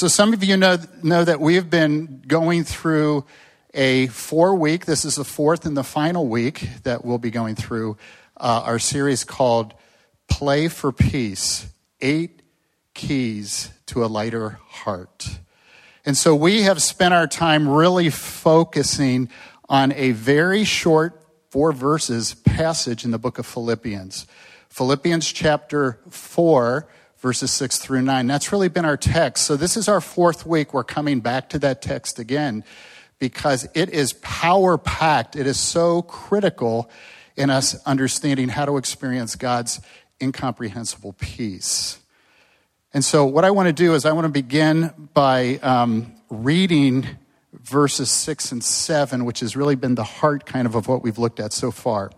So some of you know, know that we've been going through a four week, this is the fourth and the final week that we'll be going through uh, our series called Play for Peace Eight Keys to a Lighter Heart. And so we have spent our time really focusing on a very short four verses passage in the book of Philippians. Philippians chapter 4, verses 6 through 9. That's really been our text. So this is our fourth week. We're coming back to that text again because it is power packed. It is so critical in us understanding how to experience God's incomprehensible peace. And so, what I want to do is, I want to begin by um, reading verses 6 and 7, which has really been the heart kind of of what we've looked at so far.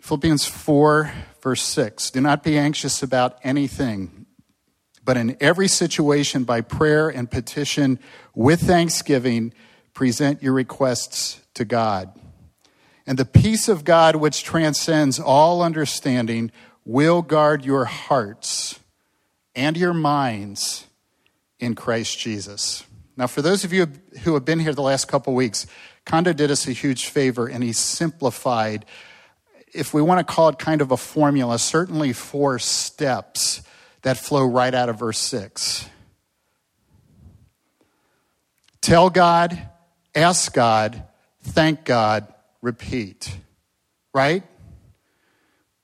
Philippians 4, verse 6 Do not be anxious about anything, but in every situation, by prayer and petition, with thanksgiving, present your requests to God. And the peace of God, which transcends all understanding, will guard your hearts and your minds in Christ Jesus. Now, for those of you who have been here the last couple weeks, Kondo did us a huge favor and he simplified if we want to call it kind of a formula, certainly four steps that flow right out of verse 6. Tell God, ask God, thank God, repeat. Right?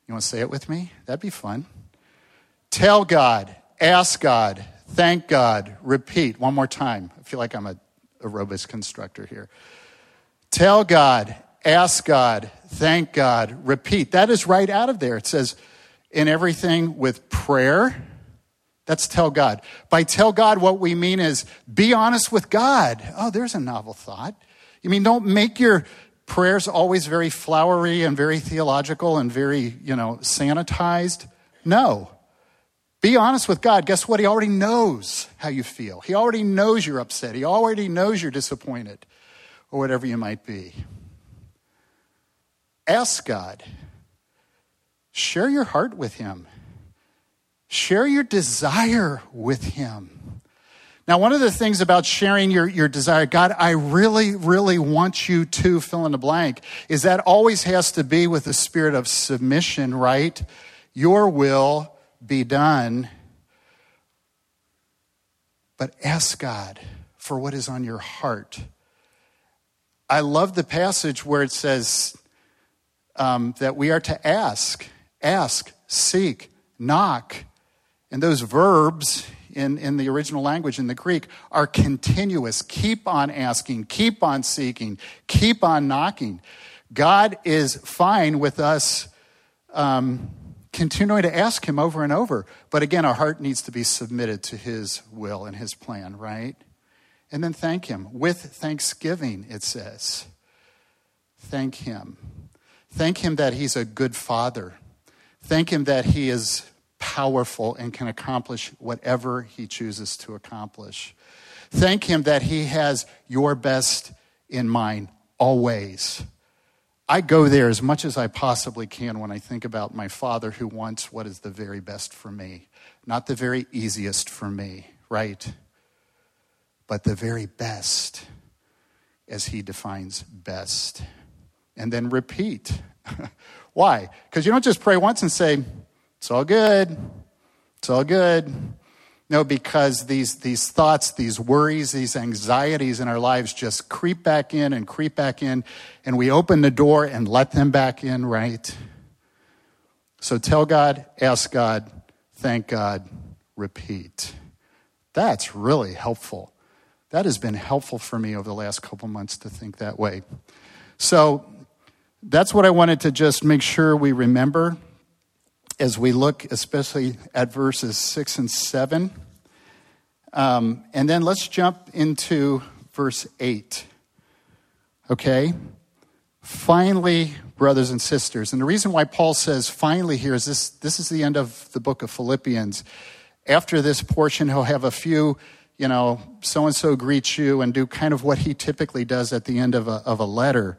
You want to say it with me? That'd be fun. Tell God, ask God, thank God, repeat. One more time. I feel like I'm a aerobics constructor here. Tell God, ask God, thank God, repeat. That is right out of there. It says, in everything with prayer. That's tell God. By tell God, what we mean is be honest with God. Oh, there's a novel thought. You mean don't make your prayers always very flowery and very theological and very, you know, sanitized? No. Be honest with God. Guess what? He already knows how you feel. He already knows you're upset. He already knows you're disappointed or whatever you might be. Ask God. Share your heart with Him. Share your desire with Him. Now, one of the things about sharing your, your desire, God, I really, really want you to fill in the blank, is that always has to be with the spirit of submission, right? Your will be done. But ask God for what is on your heart. I love the passage where it says, um, that we are to ask, ask, seek, knock. And those verbs in, in the original language, in the Greek, are continuous. Keep on asking, keep on seeking, keep on knocking. God is fine with us um, continuing to ask Him over and over. But again, our heart needs to be submitted to His will and His plan, right? And then thank Him. With thanksgiving, it says. Thank Him. Thank Him that He's a good Father. Thank Him that He is powerful and can accomplish whatever He chooses to accomplish. Thank Him that He has your best in mind always. I go there as much as I possibly can when I think about my Father who wants what is the very best for me, not the very easiest for me, right? But the very best as He defines best and then repeat. Why? Because you don't just pray once and say, it's all good, it's all good. No, because these, these thoughts, these worries, these anxieties in our lives just creep back in and creep back in, and we open the door and let them back in, right? So tell God, ask God, thank God, repeat. That's really helpful. That has been helpful for me over the last couple months to think that way. So that's what I wanted to just make sure we remember as we look, especially at verses 6 and 7. Um, and then let's jump into verse 8. Okay? Finally, brothers and sisters. And the reason why Paul says finally here is this this is the end of the book of Philippians. After this portion, he'll have a few, you know, so and so greets you and do kind of what he typically does at the end of a, of a letter.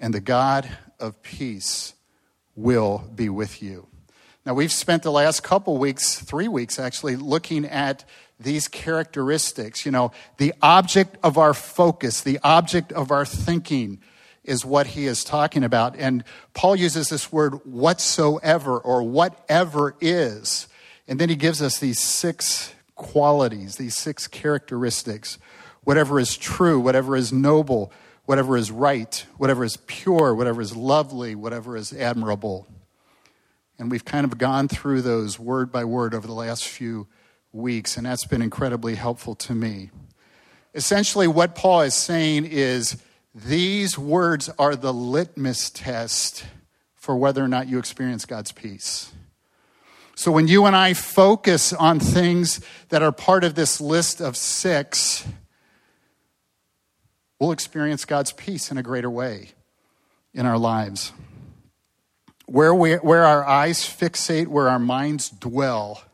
and the God of peace will be with you. Now, we've spent the last couple weeks, three weeks actually, looking at these characteristics. You know, the object of our focus, the object of our thinking is what he is talking about. And Paul uses this word whatsoever or whatever is. And then he gives us these six qualities, these six characteristics whatever is true, whatever is noble, whatever is right, whatever is pure, whatever is lovely, whatever is admirable. And we've kind of gone through those word by word over the last few weeks, and that's been incredibly helpful to me. Essentially, what Paul is saying is these words are the litmus test for whether or not you experience God's peace. So when you and I focus on things that are part of this list of six, we'll experience God's peace in a greater way in our lives. Where, we, where our eyes fixate, where our minds dwell,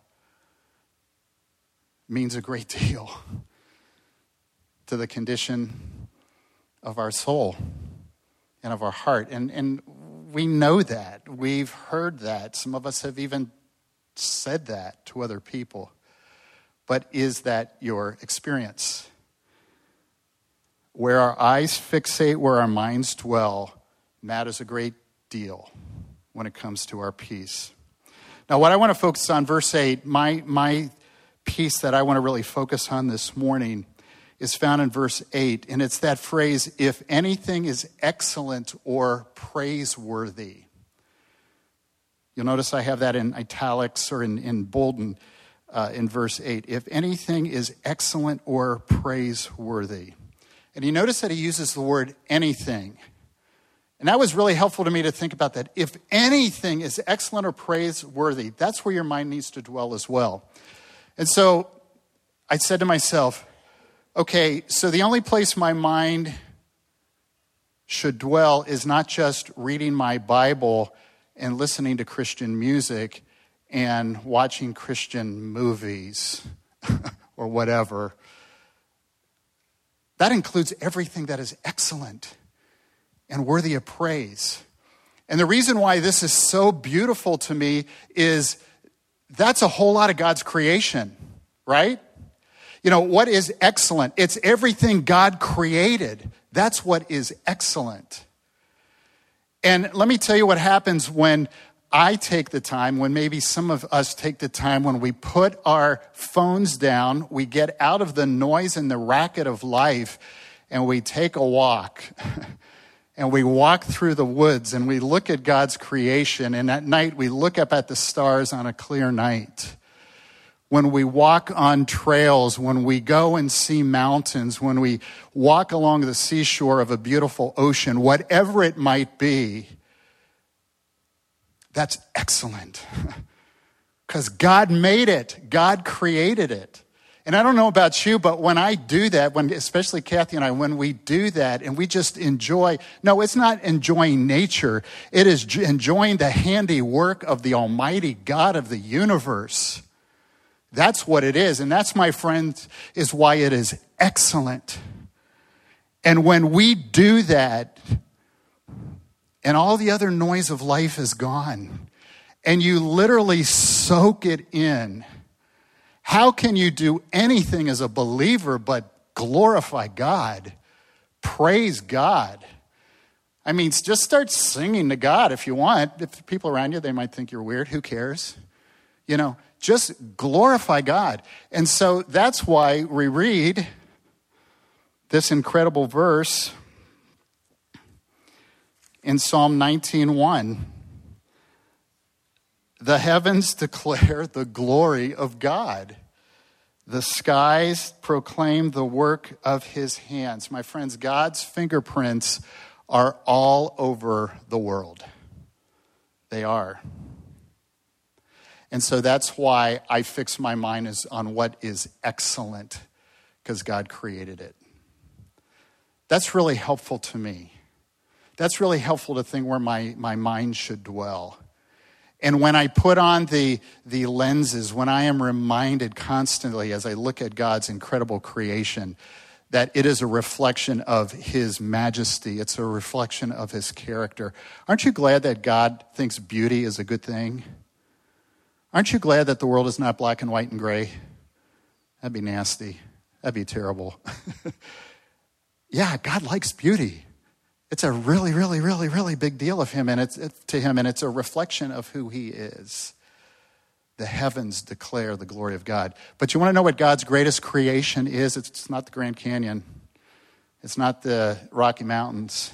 means a great deal to the condition of our soul and of our heart. And, and we know that. We've heard that. Some of us have even said that to other people. But is that your experience? Where our eyes fixate, where our minds dwell, matters a great deal when it comes to our peace. Now, what I want to focus on, verse 8, my, my piece that I want to really focus on this morning is found in verse 8, and it's that phrase, if anything is excellent or praiseworthy. You'll notice I have that in italics or in, in bold uh, in verse 8. If anything is excellent or praiseworthy. And you notice that he uses the word anything. And that was really helpful to me to think about that. If anything is excellent or praiseworthy, that's where your mind needs to dwell as well. And so I said to myself, okay, so the only place my mind should dwell is not just reading my Bible and listening to Christian music and watching Christian movies or whatever. That includes everything that is excellent and worthy of praise. And the reason why this is so beautiful to me is that's a whole lot of God's creation, right? You know, what is excellent? It's everything God created. That's what is excellent. And let me tell you what happens when I take the time, when maybe some of us take the time, when we put our phones down, we get out of the noise and the racket of life, and we take a walk. and we walk through the woods and we look at God's creation, and at night we look up at the stars on a clear night. When we walk on trails, when we go and see mountains, when we walk along the seashore of a beautiful ocean, whatever it might be, that's excellent. Because God made it, God created it. And I don't know about you, but when I do that, when especially Kathy and I, when we do that and we just enjoy, no, it's not enjoying nature. It is enjoying the handiwork of the Almighty God of the universe. That's what it is. And that's, my friend, is why it is excellent. And when we do that, and all the other noise of life is gone, and you literally soak it in, how can you do anything as a believer but glorify God, praise God? I mean, just start singing to God if you want. If people around you, they might think you're weird. Who cares? You know, just glorify God. And so that's why we read this incredible verse in Psalm 19:1. The heavens declare the glory of God. The skies proclaim the work of his hands. My friends, God's fingerprints are all over the world. They are. And so that's why I fix my mind is on what is excellent, because God created it. That's really helpful to me. That's really helpful to think where my, my mind should dwell. And when I put on the, the lenses, when I am reminded constantly as I look at God's incredible creation, that it is a reflection of His majesty, it's a reflection of His character. Aren't you glad that God thinks beauty is a good thing? Aren't you glad that the world is not black and white and gray? That'd be nasty. That'd be terrible. yeah, God likes beauty. It's a really, really, really, really big deal of him and it's, to him, and it's a reflection of who he is. The heavens declare the glory of God. But you want to know what God's greatest creation is? It's not the Grand Canyon, it's not the Rocky Mountains.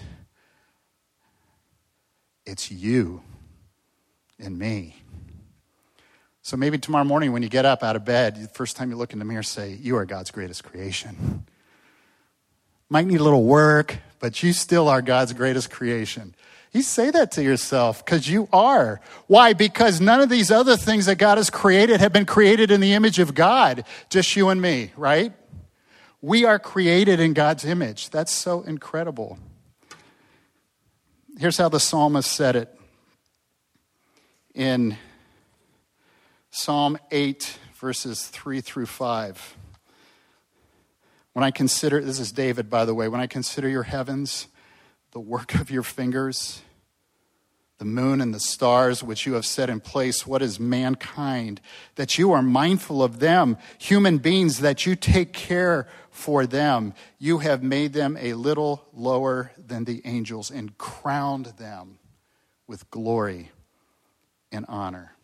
It's you and me. So maybe tomorrow morning when you get up out of bed, the first time you look in the mirror, say, You are God's greatest creation. Might need a little work, but you still are God's greatest creation. You say that to yourself because you are. Why? Because none of these other things that God has created have been created in the image of God, just you and me, right? We are created in God's image. That's so incredible. Here's how the psalmist said it in Psalm 8, verses 3 through 5. When I consider, this is David, by the way, when I consider your heavens, the work of your fingers, the moon and the stars which you have set in place, what is mankind that you are mindful of them, human beings that you take care for them? You have made them a little lower than the angels and crowned them with glory and honor.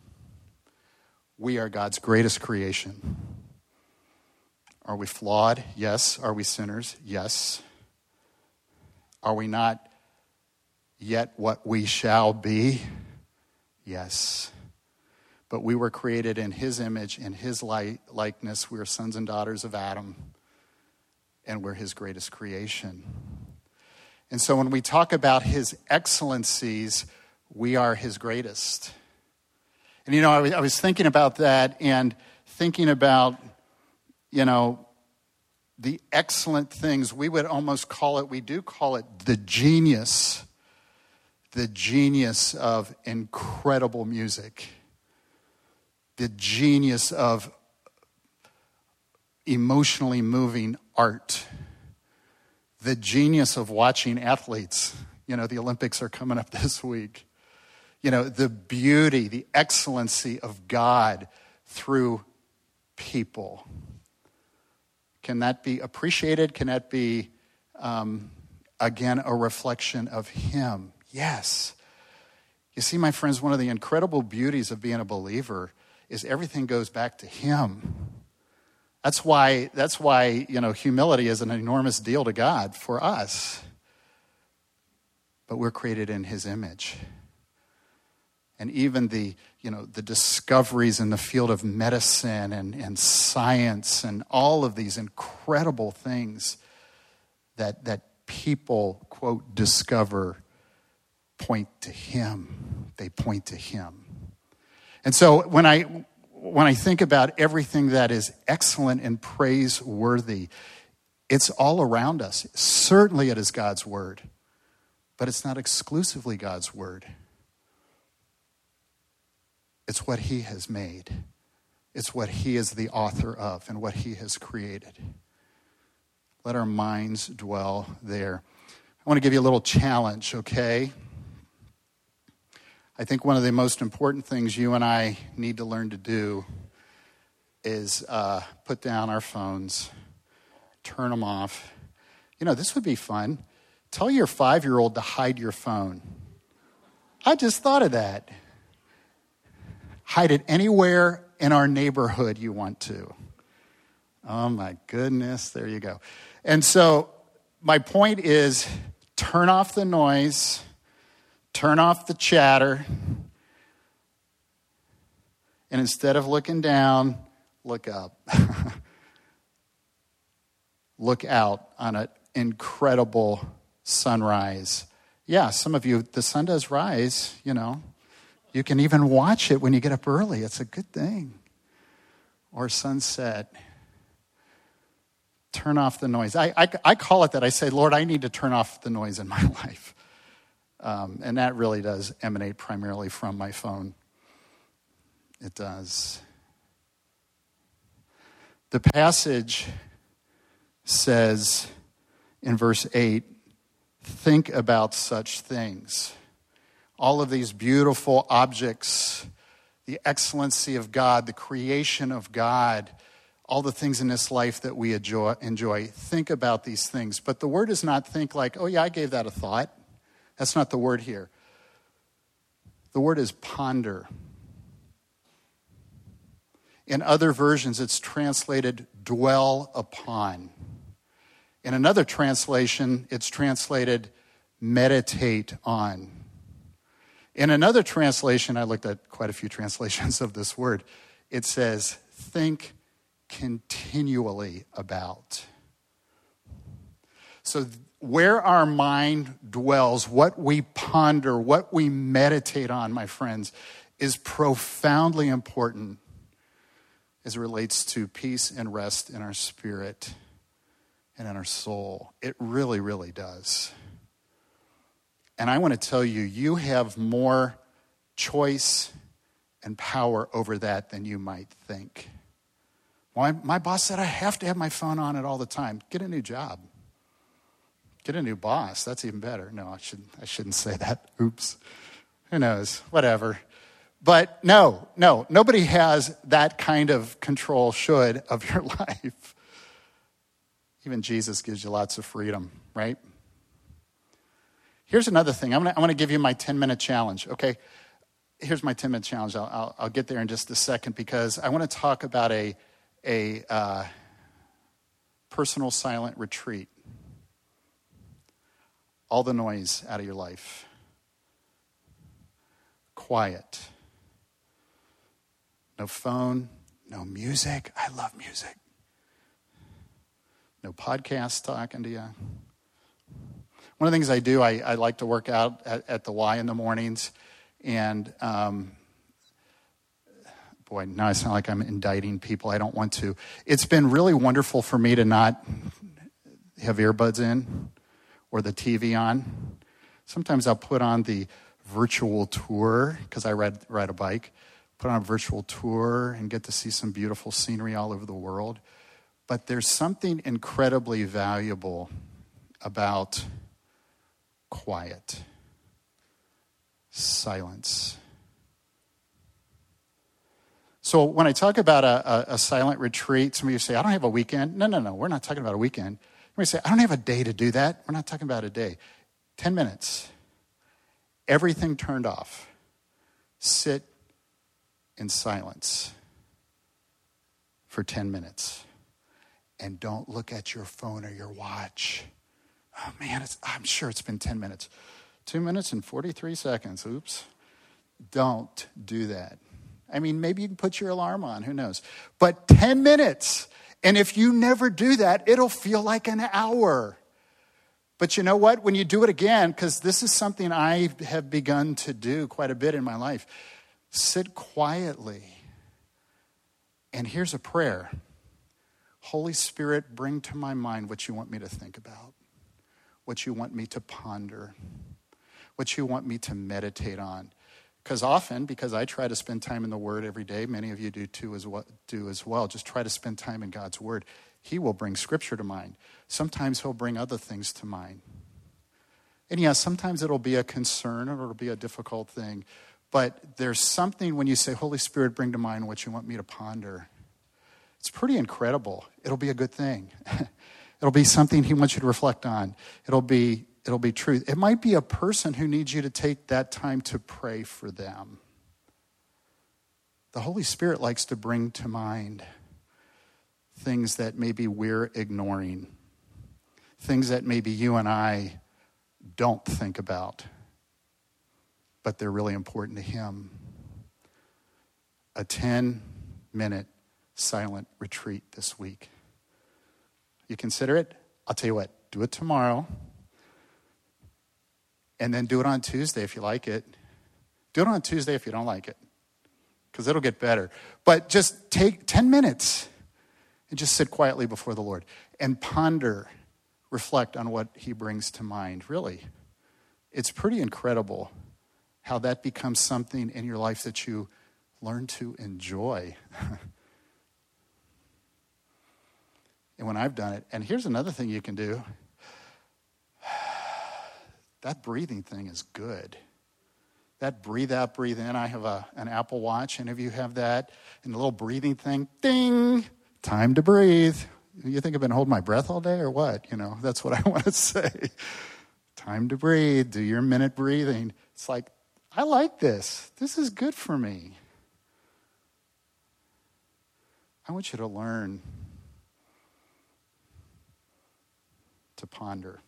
We are God's greatest creation. Are we flawed? Yes. Are we sinners? Yes. Are we not yet what we shall be? Yes. But we were created in His image, in His likeness. We are sons and daughters of Adam, and we're His greatest creation. And so when we talk about His excellencies, we are His greatest. And you know, I was thinking about that and thinking about you know, the excellent things. We would almost call it, we do call it the genius, the genius of incredible music, the genius of emotionally moving art, the genius of watching athletes. You know, the Olympics are coming up this week. You know, the beauty, the excellency of God through people. Can that be appreciated? Can that be, um, again, a reflection of Him? Yes. You see, my friends, one of the incredible beauties of being a believer is everything goes back to Him. That's why, that's why you know, humility is an enormous deal to God for us. But we're created in His image. And even the you know, the discoveries in the field of medicine and, and science and all of these incredible things that, that people, quote, discover point to Him. They point to Him. And so when I, when I think about everything that is excellent and praiseworthy, it's all around us. Certainly it is God's Word, but it's not exclusively God's Word. It's what He has made, it's what He is the author of and what He has created. Let our minds dwell there. I want to give you a little challenge, okay? I think one of the most important things you and I need to learn to do is uh, put down our phones, turn them off. You know, this would be fun. Tell your five year old to hide your phone. I just thought of that. Hide it anywhere in our neighborhood you want to. Oh my goodness, there you go. And so, my point is turn off the noise, turn off the chatter, and instead of looking down, look up. look out on an incredible sunrise. Yeah, some of you, the sun does rise, you know. You can even watch it when you get up early. It's a good thing. Or sunset. Turn off the noise. I, I, I call it that. I say, Lord, I need to turn off the noise in my life. Um, and that really does emanate primarily from my phone. It does. The passage says in verse 8 think about such things. All of these beautiful objects, the excellency of God, the creation of God, all the things in this life that we enjoy. Think about these things. But the word is not think like, oh, yeah, I gave that a thought. That's not the word here. The word is ponder. In other versions, it's translated dwell upon. In another translation, it's translated meditate on. In another translation, I looked at quite a few translations of this word, it says think continually about. So, where our mind dwells, what we ponder, what we meditate on, my friends, is profoundly important as it relates to peace and rest in our spirit and in our soul. It really, really does. And I want to tell you, you have more choice and power over that than you might think. My, my boss said I have to have my phone on it all the time. Get a new job. Get a new boss. That's even better. No, I shouldn't, I shouldn't say that. Oops. Who knows? Whatever. But no, no, nobody has that kind of control, should, of your life. Even Jesus gives you lots of freedom, right? Here's another thing. I'm going to give you my 10 minute challenge, okay? Here's my 10 minute challenge. I'll, I'll, I'll, get there in just a second because I want to talk about a, a uh, personal silent retreat. All the noise out of your life. Quiet. No phone, no music. I love music. No podcast talking to you. One of the things I do, I, I like to work out at, at, the Y in the mornings. And um, boy, now I sound like I'm indicting people. I don't want to. It's been really wonderful for me to not have earbuds in or the TV on. Sometimes I'll put on the virtual tour because I ride, ride a bike, put on a virtual tour and get to see some beautiful scenery all over the world. But there's something incredibly valuable about quiet, silence. So when I talk about a, a, a silent retreat, some of you say, I don't have a weekend. No, no, no, we're not talking about a weekend. You say, I don't have a day to do that. We're not talking about a day. 10 minutes. Everything turned off. Sit in silence for 10 minutes. And don't look at your phone or your watch. Oh man, I'm sure it's been 10 minutes. Two minutes and 43 seconds. Oops. Don't do that. I mean, maybe you can put your alarm on, who knows? But 10 minutes. And if you never do that, it'll feel like an hour. But you know what? When you do it again, because this is something I have begun to do quite a bit in my life, sit quietly. And here's a prayer Holy Spirit, bring to my mind what you want me to think about, what you want me to ponder, what you want me to meditate on. Because often, because I try to spend time in the Word every day, many of you do too as well, do as well. Just try to spend time in God's Word. He will bring Scripture to mind. Sometimes He'll bring other things to mind. And yes, sometimes it'll be a concern or it'll be a difficult thing. But there's something when you say, Holy Spirit, bring to mind what you want me to ponder. It's pretty incredible. It'll be a good thing. it'll be something He wants you to reflect on. It'll be it'll be truth. It might be a person who needs you to take that time to pray for them. The Holy Spirit likes to bring to mind things that maybe we're ignoring, things that maybe you and I don't think about, but they're really important to Him. A 10 minute silent retreat this week. You consider it? I'll tell you what, do it tomorrow. And then do it on Tuesday if you like it. Do it on Tuesday if you don't like it, because it'll get better. But just take 10 minutes and just sit quietly before the Lord and ponder, reflect on what He brings to mind. Really, it's pretty incredible how that becomes something in your life that you learn to enjoy. and when I've done it, and here's another thing you can do that breathing thing is good. That breathe out, breathe in. I have a, an Apple Watch. Any of you have that? And the little breathing thing, ding, time to breathe. You think I've been holding my breath all day or what? You know, that's what I want to say. time to breathe. Do your minute breathing. It's like, I like this. This is good for me. I want you to learn to ponder,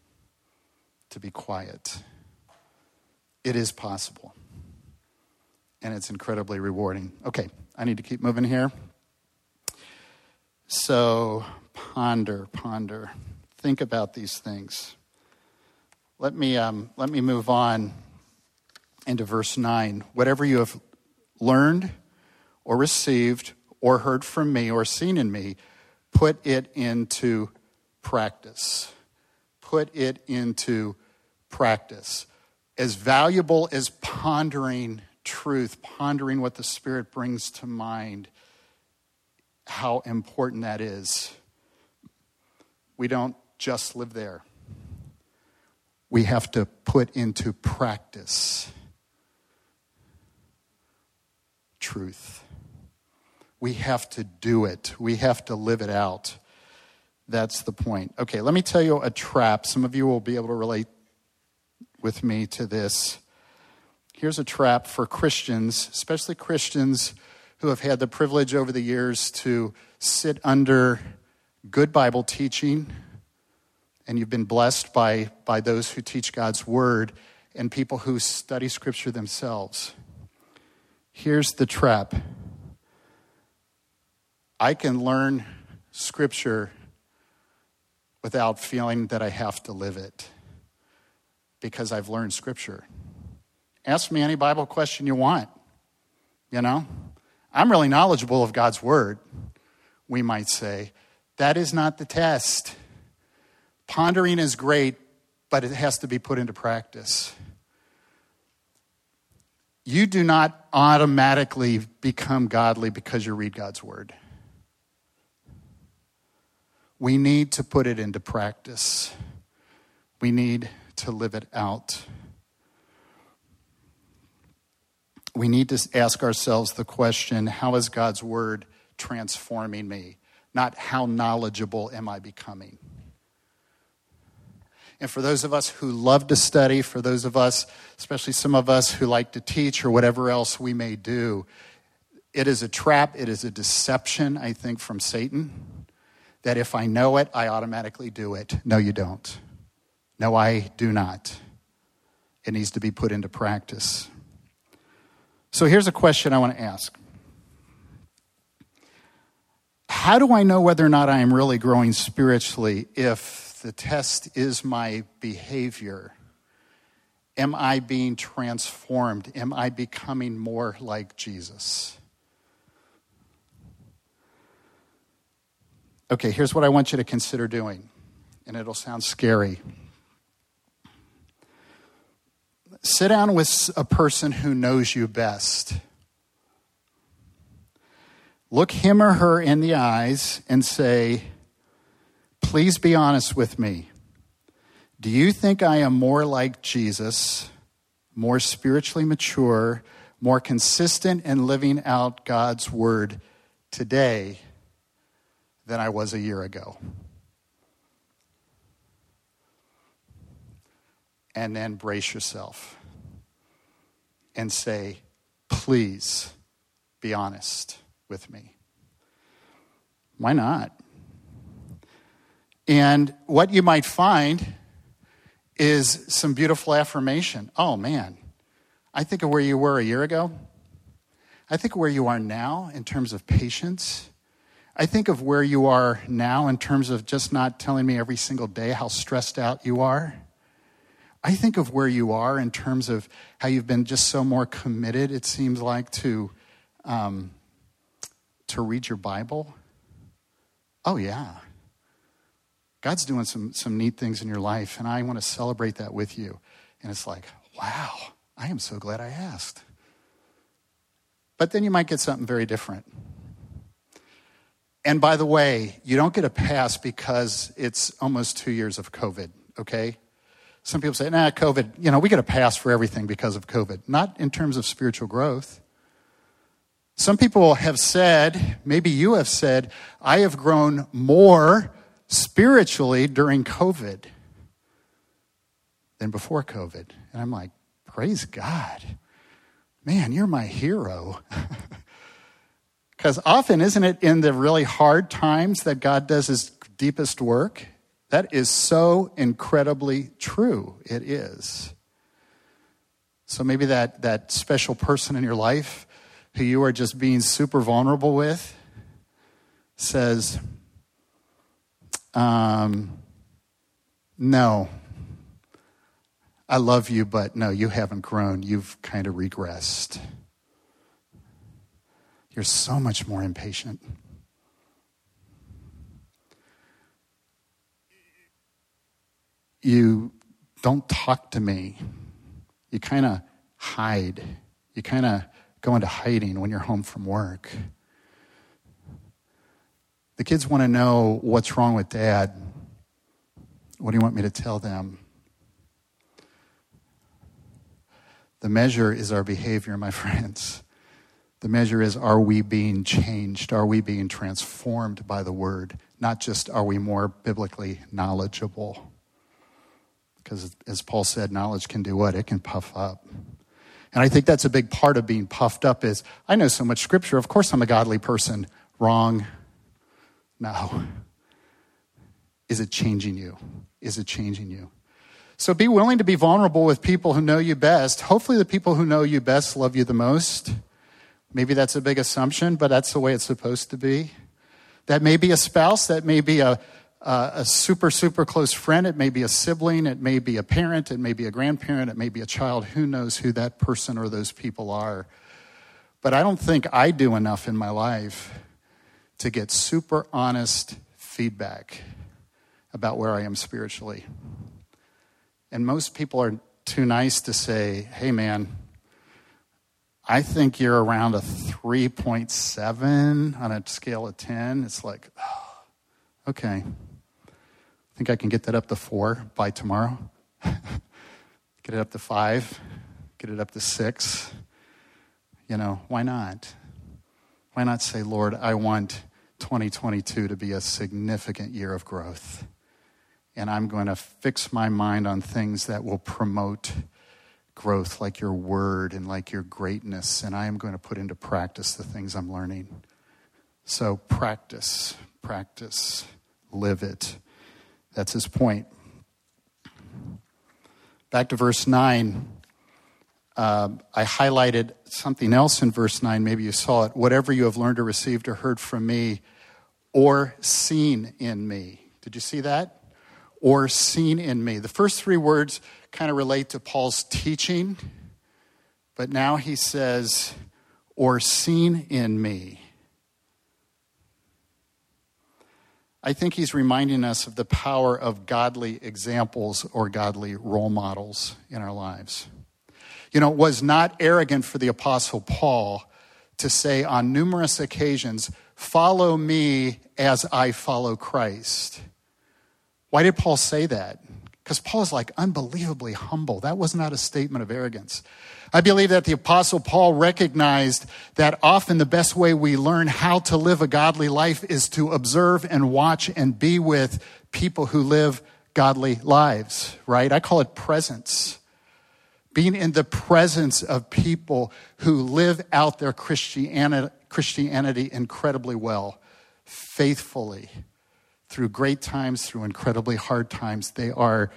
to be quiet. It is possible, and it's incredibly rewarding. Okay, I need to keep moving here. So, ponder, ponder. Think about these things. Let me, um, let me move on into verse 9. Whatever you have learned or received or heard from me or seen in me, put it into practice. Put it into practice. As valuable as pondering truth, pondering what the Spirit brings to mind, how important that is. We don't just live there, we have to put into practice truth. We have to do it, we have to live it out. That's the point. Okay, let me tell you a trap. Some of you will be able to relate with me to this. Here's a trap for Christians, especially Christians who have had the privilege over the years to sit under good Bible teaching, and you've been blessed by, by those who teach God's Word and people who study Scripture themselves. Here's the trap I can learn Scripture without feeling that I have to live it because I've learned Scripture. Ask me any Bible question you want. You know, I'm really knowledgeable of God's Word, we might say. That is not the test. Pondering is great, but it has to be put into practice. You do not automatically become godly because you read God's Word. We need to put it into practice. We need to live it out. We need to ask ourselves the question how is God's word transforming me? Not how knowledgeable am I becoming? And for those of us who love to study, for those of us, especially some of us who like to teach or whatever else we may do, it is a trap, it is a deception, I think, from Satan that if I know it, I automatically do it. No, you don't. No, I do not. It needs to be put into practice. So here's a question I want to ask How do I know whether or not I am really growing spiritually if the test is my behavior? Am I being transformed? Am I becoming more like Jesus? Okay, here's what I want you to consider doing, and it'll sound scary. Sit down with a person who knows you best. Look him or her in the eyes and say, Please be honest with me. Do you think I am more like Jesus, more spiritually mature, more consistent in living out God's word today? Than I was a year ago. And then brace yourself and say, please be honest with me. Why not? And what you might find is some beautiful affirmation. Oh man, I think of where you were a year ago. I think of where you are now in terms of patience I think of where you are now in terms of just not telling me every single day how stressed out you are. I think of where you are in terms of how you've been just so more committed, it seems like, to, um, to read your Bible. Oh, yeah. God's doing some, some neat things in your life, and I want to celebrate that with you. And it's like, wow, I am so glad I asked. But then you might get something very different. And by the way, you don't get a pass because it's almost two years of COVID, okay? Some people say, nah, COVID, you know, we get a pass for everything because of COVID. Not in terms of spiritual growth. Some people have said, maybe you have said, I have grown more spiritually during COVID than before COVID. And I'm like, praise God. Man, you're my hero. Because often, isn't it in the really hard times that God does his deepest work? That is so incredibly true. It is. So maybe that, that special person in your life who you are just being super vulnerable with says, um, No, I love you, but no, you haven't grown. You've kind of regressed. You're so much more impatient. You don't talk to me. You kind of hide. You kind of go into hiding when you're home from work. The kids want to know what's wrong with dad. What do you want me to tell them? The measure is our behavior, my friends. The measure is are we being changed? Are we being transformed by the word? Not just are we more biblically knowledgeable? Because as Paul said, knowledge can do what? It can puff up. And I think that's a big part of being puffed up is I know so much scripture. Of course I'm a godly person. Wrong. No. Is it changing you? Is it changing you? So be willing to be vulnerable with people who know you best. Hopefully the people who know you best love you the most. Maybe that's a big assumption, but that's the way it's supposed to be. That may be a spouse, that may be a, a, a, super, super close friend, it may be a sibling, it may be a parent, it may be a grandparent, it may be a child. Who knows who that person or those people are? But I don't think I do enough in my life to get super honest feedback about where I am spiritually. And most people are too nice to say, hey man, I think you're around a 3.7 on a scale of 10. It's like, okay. I think I can get that up to four by tomorrow. get it up to five, get it up to six. You know, why not? Why not say, Lord, I want 2022 to be a significant year of growth? And I'm going to fix my mind on things that will promote growth, like your word and like your greatness, and I am going to put into practice the things I'm learning. So practice, practice, live it. That's his point. Back to verse 9. Uh, I highlighted something else in verse 9. Maybe you saw it. Whatever you have learned or received or heard from me or seen in me. Did you see that? Or seen in me. The first three words kind of relate to Paul's teaching, but now he says, or seen in me. I think he's reminding us of the power of godly examples or godly role models in our lives. You know, it was not arrogant for the Apostle Paul to say on numerous occasions, Follow me as I follow Christ. Why did Paul say that? Because Paul is like unbelievably humble. That was not a statement of arrogance. I believe that the Apostle Paul recognized that often the best way we learn how to live a godly life is to observe and watch and be with people who live godly lives, right? I call it presence. Being in the presence of people who live out their Christianity, Christianity incredibly well, faithfully through great times, through incredibly hard times. They are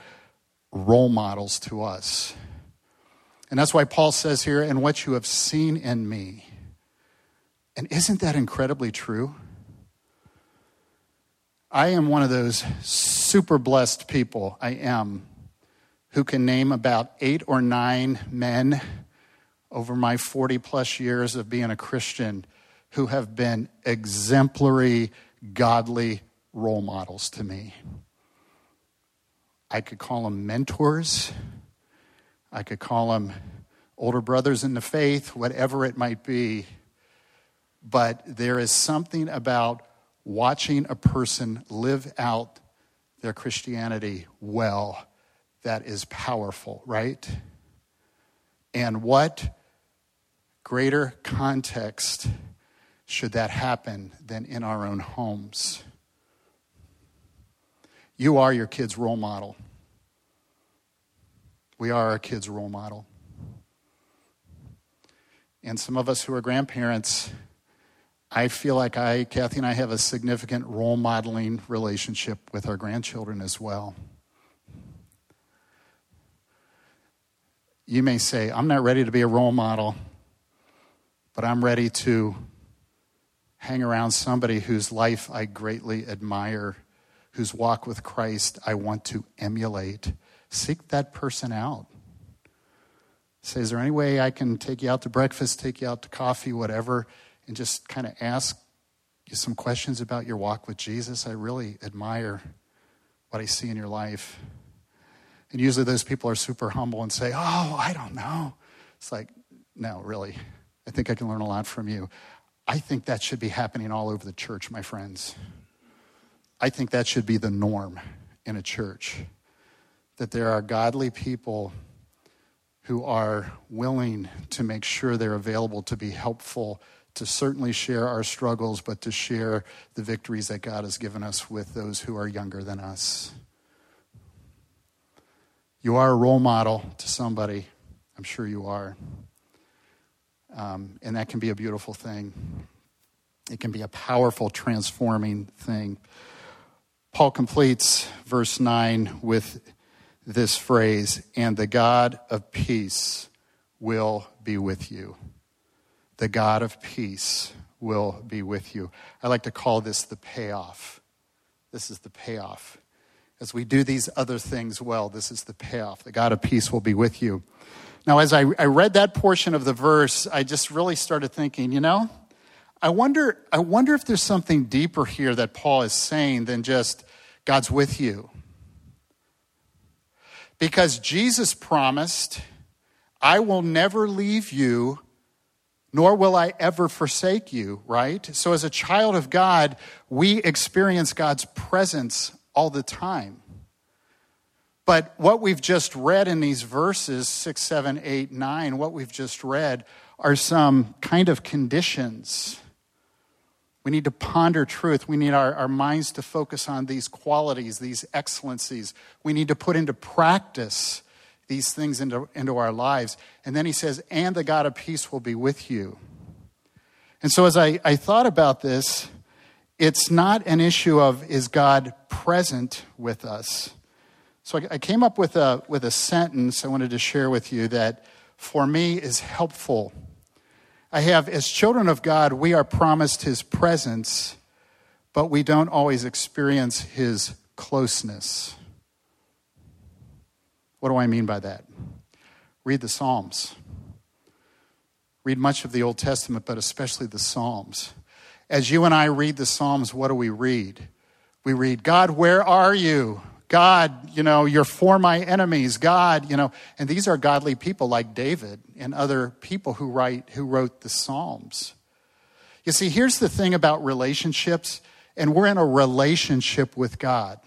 role models to us. And that's why Paul says here, and what you have seen in me. And isn't that incredibly true? I am one of those super blessed people, I am, who can name about eight or nine men over my 40 plus years of being a Christian who have been exemplary, godly role models to me. I could call them mentors. I could call them older brothers in the faith, whatever it might be. But there is something about watching a person live out their Christianity well that is powerful, right? And what greater context should that happen than in our own homes? You are your kid's role model. We are our kids' role model. And some of us who are grandparents, I feel like I, Kathy and I have a significant role modeling relationship with our grandchildren as well. You may say, I'm not ready to be a role model, but I'm ready to hang around somebody whose life I greatly admire, whose walk with Christ I want to emulate. Seek that person out. Say, is there any way I can take you out to breakfast, take you out to coffee, whatever, and just kind of ask you some questions about your walk with Jesus? I really admire what I see in your life. And usually those people are super humble and say, Oh, I don't know. It's like, no, really. I think I can learn a lot from you. I think that should be happening all over the church, my friends. I think that should be the norm in a church that there are godly people who are willing to make sure they're available to be helpful, to certainly share our struggles, but to share the victories that God has given us with those who are younger than us. You are a role model to somebody. I'm sure you are. Um, and that can be a beautiful thing. It can be a powerful, transforming thing. Paul completes verse 9 with this phrase, and the God of peace will be with you. The God of peace will be with you. I like to call this the payoff. This is the payoff. As we do these other things well, this is the payoff. The God of peace will be with you. Now, as I, I read that portion of the verse, I just really started thinking, you know, I wonder, I wonder if there's something deeper here that Paul is saying than just God's with you. Because Jesus promised, I will never leave you, nor will I ever forsake you, right? So, as a child of God, we experience God's presence all the time. But what we've just read in these verses, 6, 7, 8, 9, what we've just read are some kind of conditions we need to ponder truth. We need our, our minds to focus on these qualities, these excellencies. We need to put into practice these things into, into our lives. And then he says, and the God of peace will be with you. And so as I, I thought about this, it's not an issue of is God present with us. So I, I came up with a, with a sentence I wanted to share with you that for me is helpful I have, as children of God, we are promised His presence, but we don't always experience His closeness. What do I mean by that? Read the Psalms. Read much of the Old Testament, but especially the Psalms. As you and I read the Psalms, what do we read? We read, God, where are you? God, you know, you're for my enemies. God, you know, and these are godly people like David and other people who write who wrote the Psalms. You see, here's the thing about relationships, and we're in a relationship with God.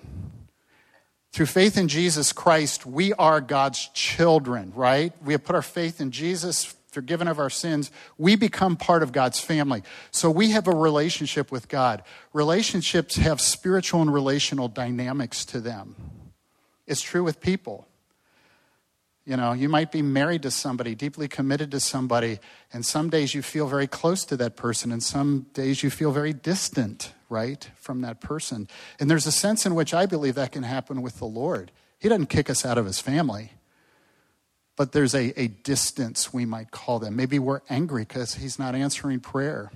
Through faith in Jesus Christ, we are God's children, right? We have put our faith in Jesus, forgiven of our sins, we become part of God's family. So we have a relationship with God. Relationships have spiritual and relational dynamics to them. It's true with people. You know, you might be married to somebody, deeply committed to somebody, and some days you feel very close to that person, and some days you feel very distant, right, from that person. And there's a sense in which I believe that can happen with the Lord. He doesn't kick us out of his family, but there's a, a distance, we might call them. Maybe we're angry because he's not answering prayer.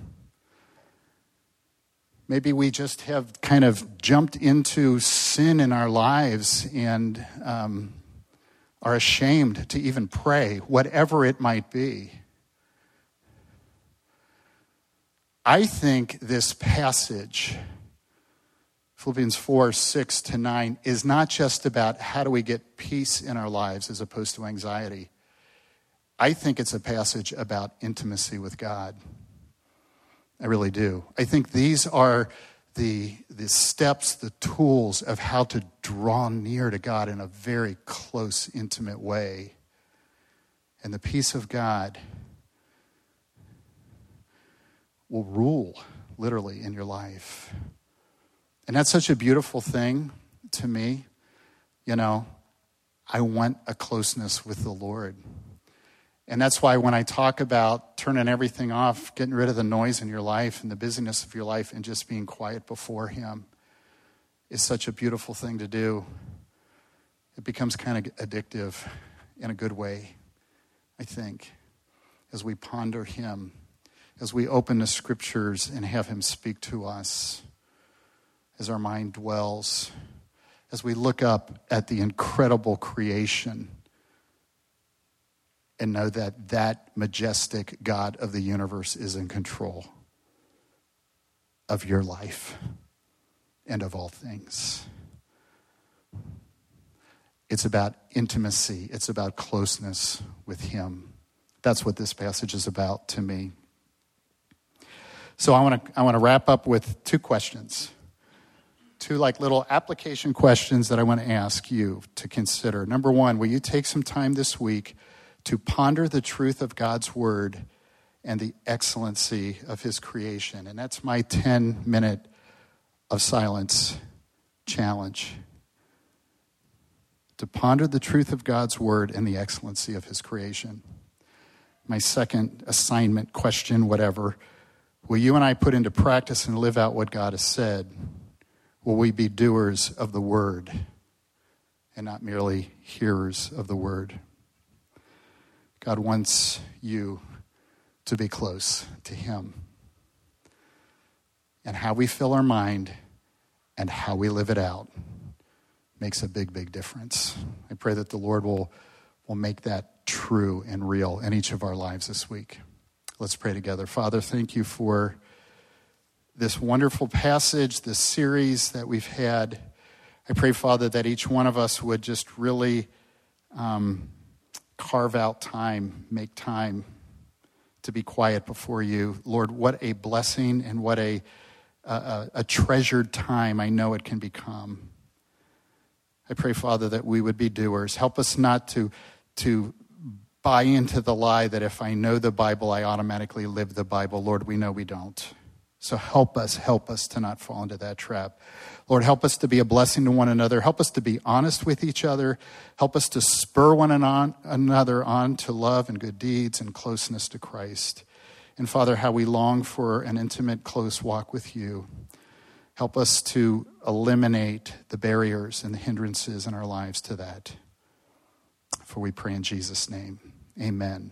Maybe we just have kind of jumped into sin in our lives and um, are ashamed to even pray, whatever it might be. I think this passage, Philippians 4 6 to 9, is not just about how do we get peace in our lives as opposed to anxiety. I think it's a passage about intimacy with God. I really do. I think these are the, the steps, the tools of how to draw near to God in a very close, intimate way. And the peace of God will rule literally in your life. And that's such a beautiful thing to me. You know, I want a closeness with the Lord. And that's why when I talk about turning everything off, getting rid of the noise in your life and the busyness of your life and just being quiet before Him is such a beautiful thing to do. It becomes kind of addictive in a good way, I think, as we ponder Him as we open the scriptures and have Him speak to us, as our mind dwells, as we look up at the incredible creation and know that that majestic God of the universe is in control of your life and of all things. It's about intimacy, it's about closeness with Him. That's what this passage is about to me. So I want to I want to wrap up with two questions. Two like little application questions that I want to ask you to consider. Number 1, will you take some time this week to ponder the truth of God's word and the excellency of his creation? And that's my 10 minute of silence challenge. To ponder the truth of God's word and the excellency of his creation. My second assignment, question, whatever Will you and I put into practice and live out what God has said? Will we be doers of the word and not merely hearers of the word? God wants you to be close to Him. And how we fill our mind and how we live it out makes a big, big difference. I pray that the Lord will, will make that true and real in each of our lives this week. Let's pray together. Father, thank you for this wonderful passage, this series that we've had. I pray, Father, that each one of us would just really um, carve out time, make time to be quiet before you. Lord, what a blessing and what a, a, a treasured time I know it can become. I pray, Father, that we would be doers. Help us not to, to buy into the lie that if I know the Bible, I automatically live the Bible. Lord, we know we don't. So help us, help us to not fall into that trap. Lord, help us to be a blessing to one another. Help us to be honest with each other. Help us to spur one another on to love and good deeds and closeness to Christ. And Father, how we long for an intimate, close walk with you. Help us to eliminate the barriers and the hindrances in our lives to that. For we pray in Jesus' name. Amen.